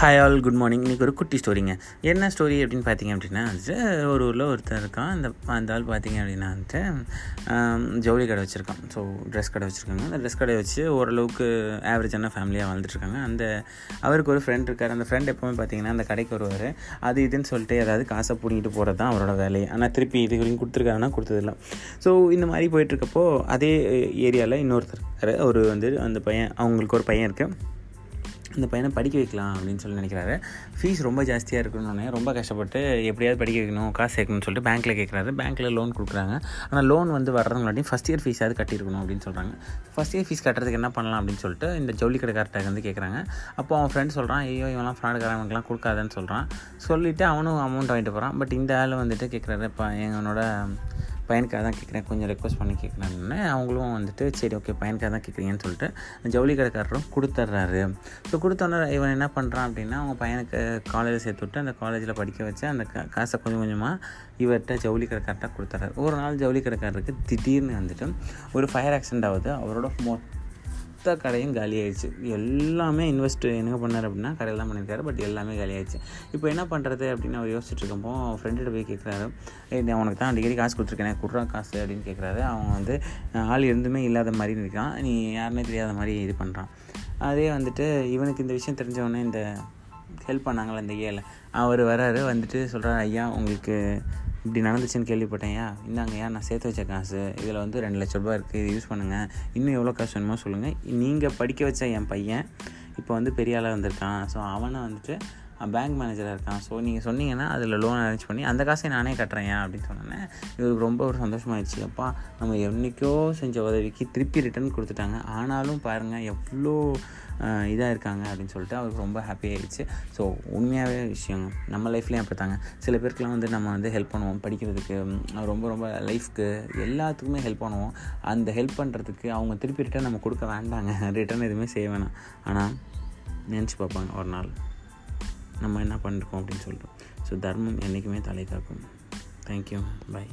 Hi all good morning இன்றைக்கி ஒரு குட்டி ஸ்டோரிங்க என்ன ஸ்டோரி அப்படின்னு பார்த்தீங்க அப்படின்னா வந்துட்டு ஒரு ஊரில் ஒருத்தர் இருக்கான். அந்த அந்த ஆள் பார்த்தீங்க அப்படின்னா வந்துட்டு ஜவுளி கடை வச்சுருக்கான். ஸோ ட்ரெஸ் கடை வச்சுருக்காங்க. அந்த ட்ரெஸ் கடை வச்சு ஓரளவுக்கு ஆவரேஜான ஃபேமிலியாக வாழ்ந்துட்டுருக்காங்க அந்த அவருக்கு ஒரு ஃப்ரெண்ட் இருக்கார். அந்த ஃப்ரெண்ட் எப்போவுமே பார்த்தீங்கன்னா அந்த கடைக்கு வருவார். அது இதுன்னு சொல்லிட்டு ஏதாவது காசை பிடிங்கிட்டு போகிறது தான் அவரோட வேலையை ஆனால் திருப்பி இது வரைக்கும் கொடுத்துருக்காருன்னா கொடுத்ததில்ல. ஸோ இந்த மாதிரி போயிட்டுருக்கப்போ அதே ஏரியாவில் இன்னொருத்தர் இருக்காரு. ஒரு வந்து அந்த பையன் அவங்களுக்கு ஒரு பையன் இருக்குது இந்த பையனை படிக்க வைக்கலாம் அப்படின்னு சொல்லி நினைக்கிறாரு. ஃபீஸ் ரொம்ப ஜாஸ்தியாக இருக்கணும்னே ரொம்ப கஷ்டப்பட்டு எப்படியாவது படிக்க வைக்கணும் காசு சேர்க்கணும்னு சொல்லிட்டு பேங்க்கில் கேட்குறாரு பேங்க்கில் லோன் கொடுக்குறாங்க. ஆனால் லோன் வந்து வர்றது ஃபஸ்ட் இயர் ஃபீஸாவது கட்டியிருக்கணும் அப்படின்னு சொல்கிறாங்க ஃபஸ்ட் இயர் ஃபீஸ் கட்டுறதுக்கு என்ன பண்ணலாம் அப்படின்னு சொல்லிட்டு இந்த ஜவுளி கடைக்கார்ட்ட வந்து கேட்குறாங்க அப்போ அவன் ஃப்ரெண்ட் சொல்கிறான் ஐயோ இவன்லாம் ஃப்ராடுக்காரங்களுக்குலாம் கொடுக்காதன்னு சொல்கிறான் சொல்லிவிட்டு அவனும் அமௌண்ட் வாங்கிட்டு போகிறான் பட் இந்த ஆள் வந்துட்டு கேட்குறாரு இப்போ என்னோட பையனுக்காக தான் கேட்குறேன். கொஞ்சம் ரெக்வஸ்ட் பண்ணி கேட்குறேன்னு. அவங்களும் வந்துட்டு சரி ஓகே பையனுக்காக தான் கேட்குறீங்கன்னு சொல்லிட்டு ஜவுளி கடைக்காரரும் கொடுத்துட்றாரு. ஸோ கொடுத்தோன்னே இவன் என்ன பண்ணுறான் அப்படின்னா அவங்க பையனுக்கு காலேஜில் சேர்த்து விட்டு அந்த காலேஜில் படிக்க வச்சு அந்த காசை கொஞ்சம் கொஞ்சமாக இவர்கிட்ட ஜவுளி கடைக்கார்ட்டாக கொடுத்துட்றாரு. ஒரு நாள் ஜவுளி கடைக்காரருக்கு திடீர்னு வந்துட்டு ஒரு ஃபயர் ஆக்சிடென்ட் ஆகுது. அவரோட மொத்த கடையும் காலி ஆயிடுச்சு எல்லாமே இன்வெஸ்ட் என்ன பண்ணார் அப்படின்னா கடையில் தான் பண்ணியிருக்காரு பட் எல்லாமே காலி ஆயிடுச்சு இப்போ என்ன பண்ணுறது அப்படின்னு அவர் யோசிச்சுட்டு இருக்கப்போ ஃப்ரெண்ட்டு போய் கேட்குறாரு ஏய் அவனுக்கு தான் அடிக்கடி காசு கொடுத்துருக்கேன் குட்ரா காசு அப்படின்னு கேட்குறாரு அவன் வந்து ஆள் இருந்துமே இல்லாத மாதிரி இருக்கான் நீ யாருன்னே தெரியாத மாதிரி இது பண்ணுறான் அதே வந்துட்டு இவனுக்கு இந்த விஷயம் தெரிஞ்சவொடனே இந்த ஹெல்ப் பண்ணாங்களே இந்த ஏழை அவர் வராரு வந்துட்டு சொல்கிறார் ஐயா உங்களுக்கு இப்படி நடந்துச்சுன்னு கேள்விப்பட்டேன்யா. இந்தாங்கய்யா நான் சேர்த்து வச்ச காசு இதில் வந்து ரெண்டு லட்ச ரூபாய் இருக்குது இது யூஸ் பண்ணுங்கள் இன்னும் எவ்வளோ காசு வேணுமோ சொல்லுங்கள் நீங்கள் படிக்க வச்ச என் பையன் இப்போ வந்து பெரிய ஆளாக வந்திருக்கான். ஸோ அவனை வந்துட்டு பேங்க் மேனேஜராக இருக்கான். ஸோ நீங்கள் சொன்னீங்கன்னா அதில் லோன் அரேஞ்ச் பண்ணி அந்த காசை நானே கட்டுறேன் அப்படின்னு சொன்னேன். இவருக்கு ரொம்ப ஒரு சந்தோஷமாயிடுச்சு. அப்பா நம்ம என்றைக்கோ செஞ்ச உதவிக்கு திருப்பி ரிட்டர்ன் கொடுத்துட்டாங்க. ஆனாலும் பாருங்கள் எவ்வளோ இதாக இருக்காங்க அப்படின்னு சொல்லிட்டு அவருக்கு ரொம்ப ஹாப்பி ஆயிடுச்சு. ஸோ உண்மையாகவே விஷயம். நம்ம லைஃப்லேயும் அப்படி தாங்க சில பேருக்குலாம் வந்து நம்ம வந்து ஹெல்ப் பண்ணுவோம். படிக்கிறதுக்கு ரொம்ப ரொம்ப லைஃப்க்கு எல்லாத்துக்குமே ஹெல்ப் பண்ணுவோம். அந்த ஹெல்ப் பண்ணுறதுக்கு அவங்க திருப்பி ரிட்டர்ன் நம்ம கொடுக்க வேண்டாங்க. ரிட்டர்ன் எதுவுமே செய்ய வேணாம். ஆனால் நினச்சி பார்ப்பாங்க ஒரு நாள். நம்ம என்ன பண்ணிருக்கோம் அப்படின்னு சொல்லிட்டு ஸோ தர்மம் என்றைக்குமே தலை காக்கும். Thank you bye